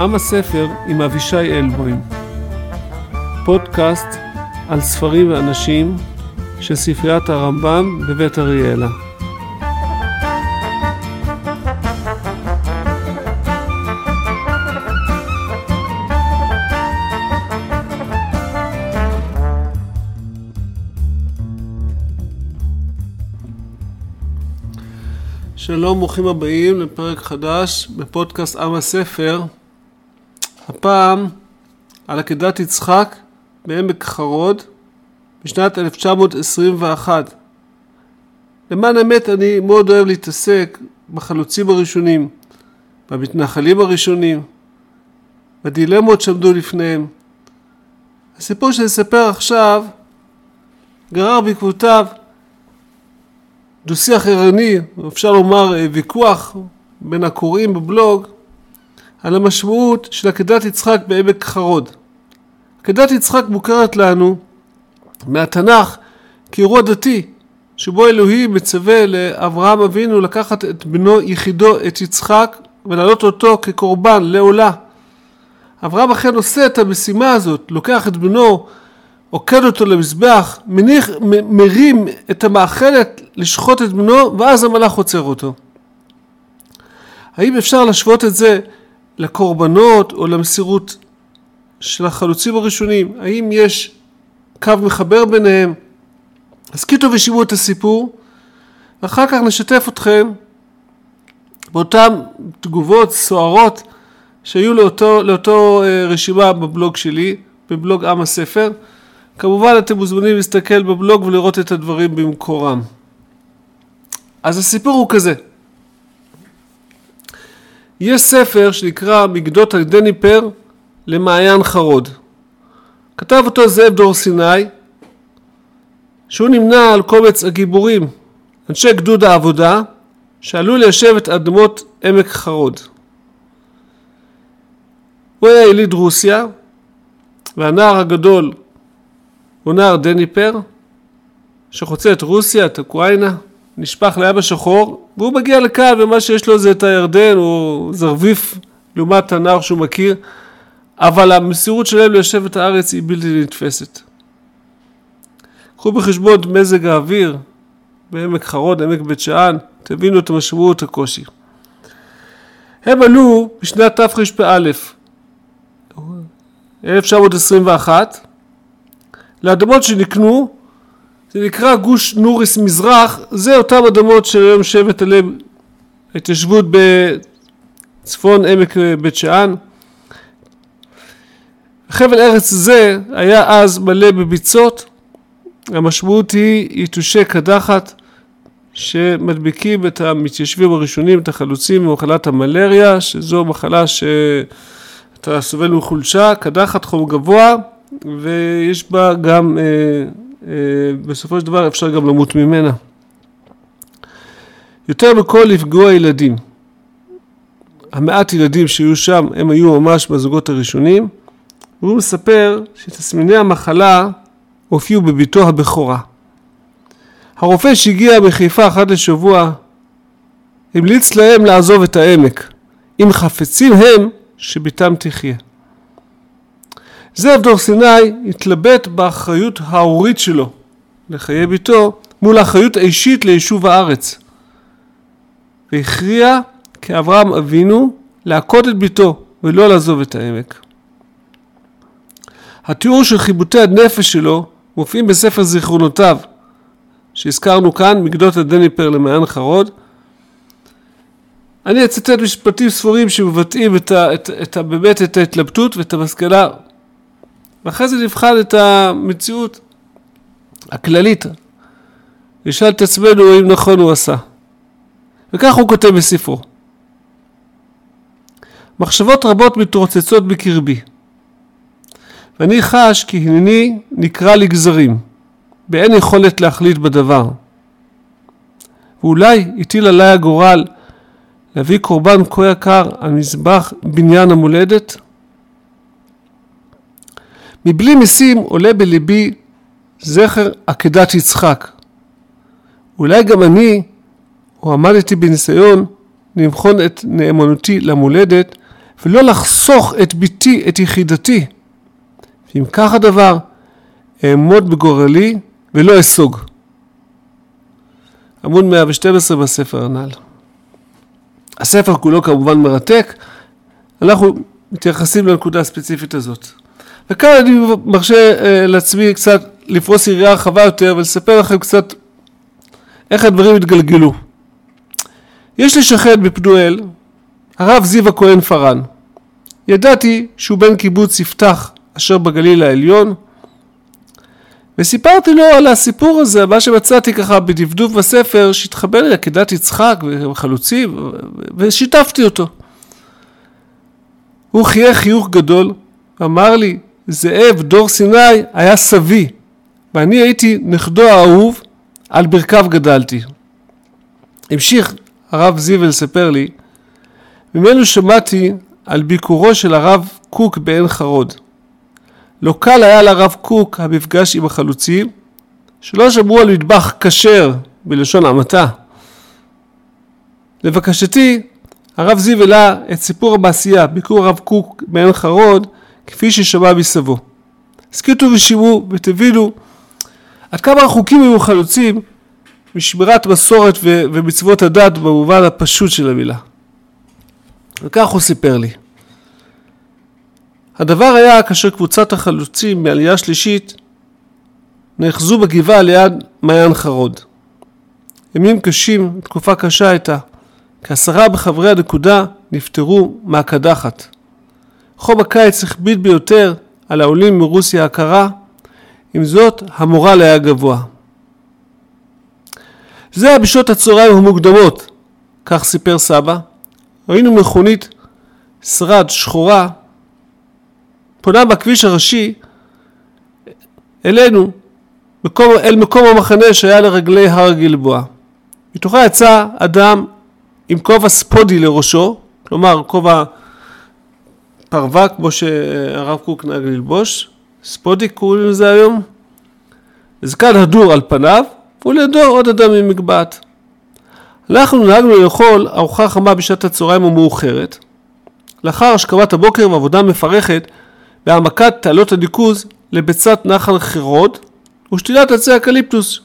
עם הספר עם אבישי אלבוים. פודקאסט על ספרים ואנשים של ספריית הרמב"ם בבית אריאלה. שלום, ברוכים הבאים לפרק חדש בפודקאסט עם הספר. הפעם על עקדת יצחק בעמק חרוד בשנת 1921. למען האמת אני מאוד אוהב להתעסק בחלוצים הראשונים, במתנחלים הראשונים, בדילמות שעמדו לפניהם. הסיפור שאני אספר עכשיו גרר בעקבותיו דו-שיח ערני, אפשר לומר אה, ויכוח בין הקוראים בבלוג, על המשמעות של עקדת יצחק בעמק חרוד. עקדת יצחק מוכרת לנו מהתנ"ך כאירוע דתי, שבו אלוהים מצווה לאברהם אבינו לקחת את בנו יחידו, את יצחק, ולהעלות אותו כקורבן לעולה. אברהם אכן עושה את המשימה הזאת, לוקח את בנו עוקד אותו למזבח, מניח, מ- מרים את המאכלת לשחוט את בנו, ואז המלאך עוצר אותו. האם אפשר להשוות את זה לקורבנות או למסירות של החלוצים הראשונים? האם יש קו מחבר ביניהם? הסכיתו ושימעו את הסיפור, ואחר כך נשתף אתכם באותן תגובות סוערות שהיו לאותו, לאותו אה, רשימה בבלוג שלי, בבלוג עם הספר. כמובן אתם מוזמנים להסתכל בבלוג ולראות את הדברים במקורם. אז הסיפור הוא כזה. יש ספר שנקרא מגדות הגדניפר למעיין חרוד. כתב אותו זאב דור סיני, שהוא נמנה על קומץ הגיבורים, אנשי גדוד העבודה, שעלו ליישב את אדמות עמק חרוד. הוא היה יליד רוסיה, והנער הגדול הוא נער דניפר, שחוצה את רוסיה, את אוקראינה, נשפך לים השחור, והוא מגיע לכאן, ומה שיש לו זה את הירדן, הוא זרביף לעומת הנער שהוא מכיר, אבל המסירות שלהם ליישב את הארץ היא בלתי נתפסת. קחו בחשבון את מזג האוויר בעמק חרוד, עמק בית שאן, תבינו את המשמעות הקושי. הם עלו בשנת תרפ"א, 1921, לאדמות שנקנו, זה נקרא גוש נוריס מזרח, זה אותן אדמות של היום שבט הלב, התיישבות בצפון עמק בית שאן. חבל ארץ זה היה אז מלא בביצות, המשמעות היא יתושי קדחת שמדביקים את המתיישבים הראשונים, את החלוצים ממחלת המלריה, שזו מחלה שאתה סובל מחולשה, קדחת חום גבוה, ויש בה גם, אה, בסופו של דבר אפשר גם למות ממנה. יותר מכל לפגוע ילדים. המעט ילדים שהיו שם, הם היו ממש בזוגות הראשונים, והוא מספר שתסמיני המחלה הופיעו בביתו הבכורה. הרופא שהגיע מחיפה אחת לשבוע המליץ להם לעזוב את העמק, אם חפצים הם שביתם תחיה. זאב דור סיני התלבט באחריות ההורית שלו לחיי ביתו מול האחריות האישית ליישוב הארץ והכריע כאברהם אבינו להכות את ביתו ולא לעזוב את העמק. התיאור של חיבוטי הנפש שלו מופיעים בספר זיכרונותיו שהזכרנו כאן, מגדות הדניפר למעיין חרוד. אני אצטט משפטים ספורים שמבטאים את ה, את, את, באמת את ההתלבטות ואת המסקנה ואחרי זה נבחן את המציאות הכללית. נשאל את עצמנו אם נכון הוא עשה. וכך הוא כותב בספרו. מחשבות רבות מתרוצצות בקרבי, ואני חש כי הנני נקרע לגזרים, באין יכולת להחליט בדבר. ואולי הטיל עליי הגורל להביא קורבן כה יקר על מזבח בניין המולדת? מבלי משים עולה בליבי זכר עקדת יצחק. אולי גם אני, או עמדתי בניסיון לבחון את נאמנותי למולדת, ולא לחסוך את ביתי, את יחידתי. ואם כך הדבר, אעמוד בגורלי ולא אסוג. עמוד 112 בספר הנ"ל. הספר כולו כמובן מרתק, אנחנו מתייחסים לנקודה הספציפית הזאת. וכאן אני מרשה uh, לעצמי קצת לפרוס יריעה רחבה יותר ולספר לכם קצת איך הדברים התגלגלו. יש לי שכן בפנואל, הרב זיו הכהן פארן. ידעתי שהוא בן קיבוץ יפתח אשר בגליל העליון, וסיפרתי לו על הסיפור הזה, מה שמצאתי ככה בדפדוף בספר, שהתחבר לי עקדת יצחק וחלוצים, ושיתפתי אותו. הוא חייך חיוך גדול, ואמר לי, זאב, דור סיני, היה סבי, ואני הייתי נכדו האהוב, על ברכיו גדלתי. המשיך הרב זיו לספר לי, ממנו שמעתי על ביקורו של הרב קוק בעין חרוד. לא קל היה לרב קוק המפגש עם החלוצים, שלא שמרו על מטבח כשר בלשון המעטה. לבקשתי, הרב זיו העלה את סיפור המעשייה, ביקור הרב קוק בעין חרוד, כפי ששמע מסבו. הסכיתו ושמעו ותבינו עד כמה רחוקים היו חלוצים משמירת מסורת ו- ומצוות הדת במובן הפשוט של המילה. וכך הוא סיפר לי. הדבר היה כאשר קבוצת החלוצים מעלייה שלישית נאחזו בגבעה ליד מעיין חרוד. ימים קשים, תקופה קשה הייתה. כעשרה בחברי הנקודה נפטרו מהקדחת. חום הקיץ הכביד ביותר על העולים מרוסיה הקרה, עם זאת המורל היה גבוה. זה היה בשעות הצהריים המוקדמות, כך סיפר סבא. ראינו מכונית שרד שחורה פונה בכביש הראשי אלינו, מקום, אל מקום המחנה שהיה לרגלי הר גלבוע. מתוכה יצא אדם עם כובע ספודי לראשו, כלומר כובע פרווה כמו שהרב קוק נהג ללבוש, ספודי קוראים לזה היום, זקן הדור על פניו, ולידו עוד אדם עם מגבעת. אנחנו נהגנו לאכול ארוחה חמה בשעת הצהריים המאוחרת. לאחר השכמת הבוקר ועבודה מפרכת בהעמקת תעלות הניקוז לביצת נחל חרוד ושתילת עצי אקליפטוס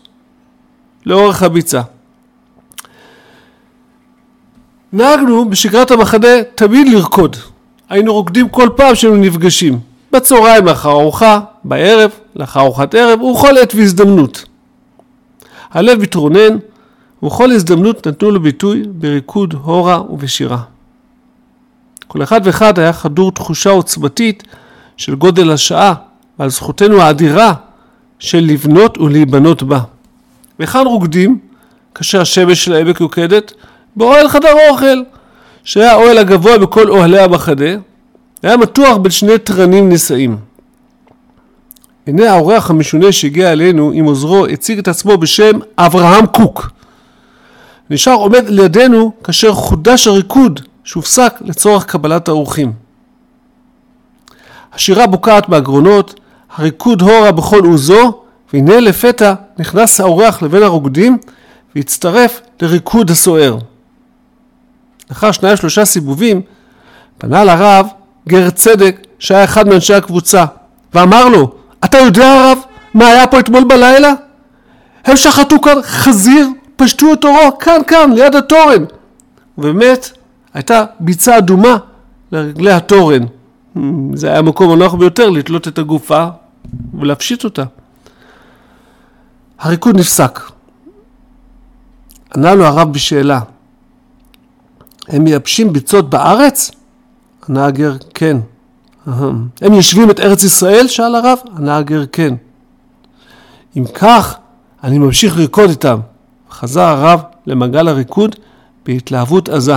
לאורך הביצה. נהגנו בשגרת המחנה תמיד לרקוד. היינו רוקדים כל פעם שהיינו נפגשים. בצהריים לאחר ארוחה, בערב, לאחר ארוחת ערב ובכל עת והזדמנות. הלב מתרונן ובכל הזדמנות נתנו לו ביטוי בריקוד הורה ובשירה. כל אחד ואחד היה חדור תחושה עוצמתית של גודל השעה ועל זכותנו האדירה של לבנות ולהיבנות בה. והיכן רוקדים? כאשר השמש של העמק יוקדת? באוהל חדר אוכל, שהיה האוהל הגבוה בכל אוהלי המחנה, היה מתוח בין שני תרנים נישאים. הנה האורח המשונה שהגיע אלינו עם עוזרו הציג את עצמו בשם אברהם קוק. נשאר עומד לידינו כאשר חודש הריקוד שהופסק לצורך קבלת האורחים. השירה בוקעת מהגרונות, הריקוד הורה בכל עוזו, והנה לפתע נכנס האורח לבין הרוקדים והצטרף לריקוד הסוער. לאחר שניים שלושה סיבובים פנה לרב גר צדק שהיה אחד מאנשי הקבוצה ואמר לו אתה יודע הרב מה היה פה אתמול בלילה? הם שחטו כאן חזיר, פשטו את אורו כאן כאן ליד התורן ובאמת הייתה ביצה אדומה לרגלי התורן זה היה המקום הנוח ביותר לתלות את הגופה ולהפשיט אותה. הריקוד נפסק. ענה לו הרב בשאלה, הם מייבשים ביצות בארץ? ענה הגר, כן. הם יושבים את ארץ ישראל? שאל הרב. ענה הגר, כן. אם כך, אני ממשיך לרקוד איתם. חזר הרב למעגל הריקוד בהתלהבות עזה.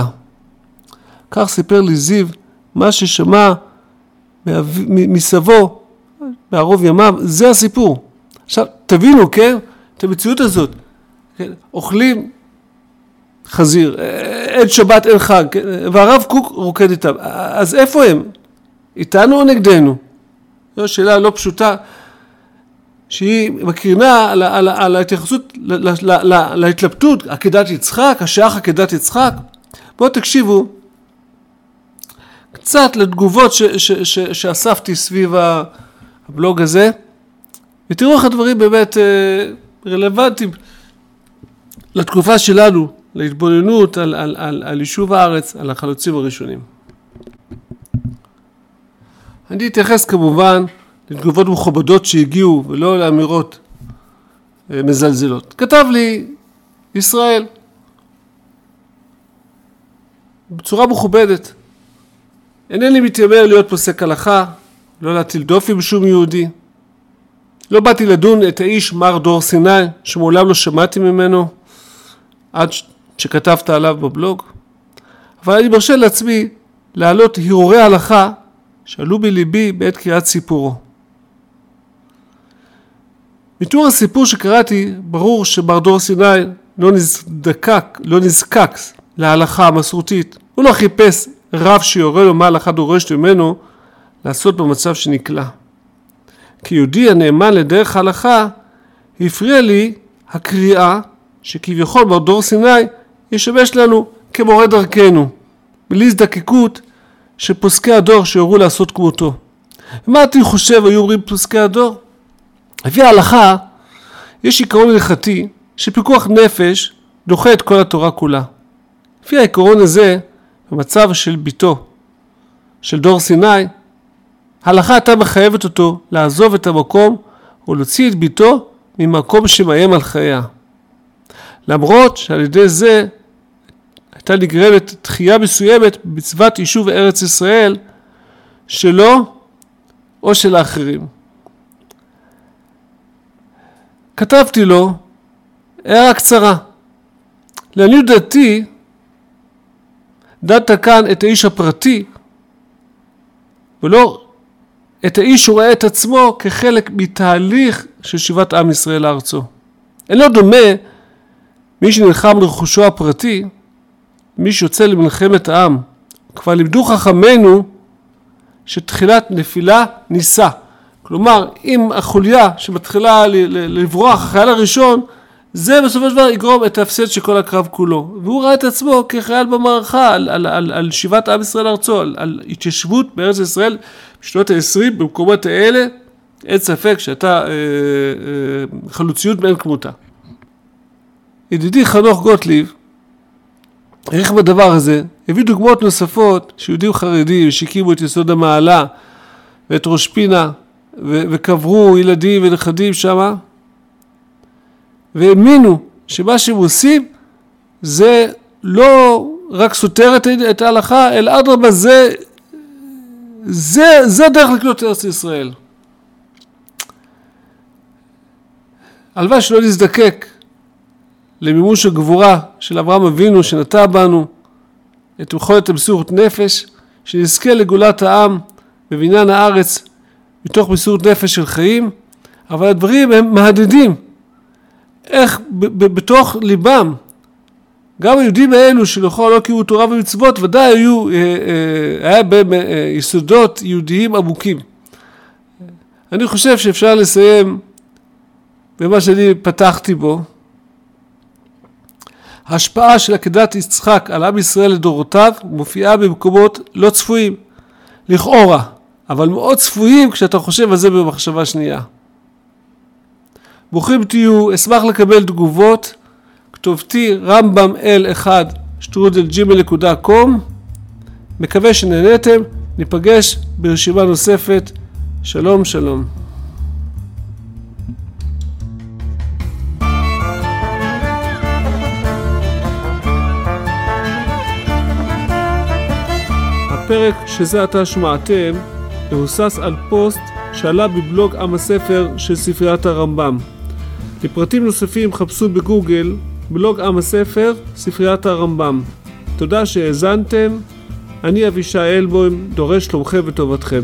כך סיפר לי זיו מה ששמע מסבו בערוב ימיו, זה הסיפור. עכשיו, תבינו, כן, את המציאות הזאת. כן? אוכלים חזיר, אין שבת, אין חג, כן? והרב קוק רוקד איתם. אז איפה הם? איתנו או נגדנו? זו שאלה לא פשוטה, שהיא מקרינה על, על, על ההתייחסות להתלבטות, עקדת יצחק, השייך עקדת יצחק. בואו תקשיבו קצת לתגובות ש, ש, ש, שאספתי סביב הבלוג הזה, ותראו איך הדברים באמת אה, רלוונטיים לתקופה שלנו, להתבוננות על, על, על, על יישוב הארץ, על החלוצים הראשונים. אני אתייחס כמובן לתגובות מכובדות שהגיעו ולא לאמירות אה, מזלזלות. כתב לי ישראל בצורה מכובדת. אינני מתיימר להיות פוסק הלכה, לא להטיל דופי בשום יהודי. לא באתי לדון את האיש מר דור סיני, שמעולם לא שמעתי ממנו, עד שכתבת עליו בבלוג. אבל אני מרשה לעצמי להעלות הרהורי הלכה שעלו בליבי בעת קריאת סיפורו. מתיאור הסיפור שקראתי, ברור שמר דור סיני לא נזדקק, לא נזקק להלכה המסורתית. הוא לא חיפש רב שיורה לו מה ההלכה דורשת ממנו לעשות במצב שנקלע. כיהודי הנאמן לדרך ההלכה, הפריע לי הקריאה שכביכול מר דור סיני ישמש לנו כמורה דרכנו, בלי הזדקקות של פוסקי הדור שהורו לעשות כמותו. מה אתה חושב היו אומרים פוסקי הדור? לפי ההלכה יש עיקרון הלכתי שפיקוח נפש דוחה את כל התורה כולה. לפי העיקרון הזה, במצב של ביתו של דור סיני, ההלכה הייתה מחייבת אותו לעזוב את המקום ולהוציא את ביתו ממקום שמאיים על חייה. למרות שעל ידי זה הייתה נגרמת דחייה מסוימת במצוות יישוב ארץ ישראל שלו או של האחרים. כתבתי לו הערה קצרה. לעניות דעתי, דעת כאן את האיש הפרטי, ולא את האיש שרואה את עצמו כחלק מתהליך של שיבת עם ישראל לארצו. אינו דומה מי שנלחם לרכושו הפרטי, מי שיוצא למלחמת העם. כבר לימדו חכמינו שתחילת נפילה נישא. כלומר, אם החוליה שמתחילה לברוח, החייל הראשון, זה בסופו של דבר יגרום את ההפסד של כל הקרב כולו. והוא ראה את עצמו כחייל במערכה על, על, על, על שיבת עם ישראל לארצו, על, על התיישבות בארץ ישראל בשנות ה-20 במקומות האלה, אין ספק שהייתה אה, אה, חלוציות מאין כמותה. ידידי חנוך גוטליב, העריך בדבר הזה, הביא דוגמאות נוספות שיהודים חרדים שהקימו את יסוד המעלה ואת ראש פינה וקברו ילדים ונכדים שמה, והאמינו שמה שהם עושים זה לא רק סותר את, את ההלכה, אלא אדרבה זה, זה, זה דרך לקנות ארץ ישראל. הלוואי שלא נזדקק למימוש הגבורה של אברהם אבינו שנטע בנו את יכולת המסירות נפש, שנזכה לגאולת העם בבניין הארץ מתוך מסירות נפש של חיים, אבל הדברים הם מהדהדים. איך בתוך ליבם, גם היהודים האלו שלכל לא קראו תורה ומצוות, ודאי היו, אה, אה, היה בהם אה, יסודות יהודיים עמוקים. אני חושב שאפשר לסיים במה שאני פתחתי בו. ההשפעה של עקדת יצחק על עם ישראל לדורותיו מופיעה במקומות לא צפויים, לכאורה. אבל מאוד צפויים כשאתה חושב על זה במחשבה שנייה. ברוכים תהיו, אשמח לקבל תגובות, כתובתי רמב"ם L1 שטרודל ג'ימל.קום מקווה שנהניתם, ניפגש ברשימה נוספת, שלום שלום. הפרק שזה עתה שמעתם מבוסס על פוסט שעלה בבלוג עם הספר של ספריית הרמב"ם. לפרטים נוספים חפשו בגוגל בלוג עם הספר, ספריית הרמב"ם. תודה שהאזנתם, אני אבישי אלבוים, דורש שלומכם וטובתכם.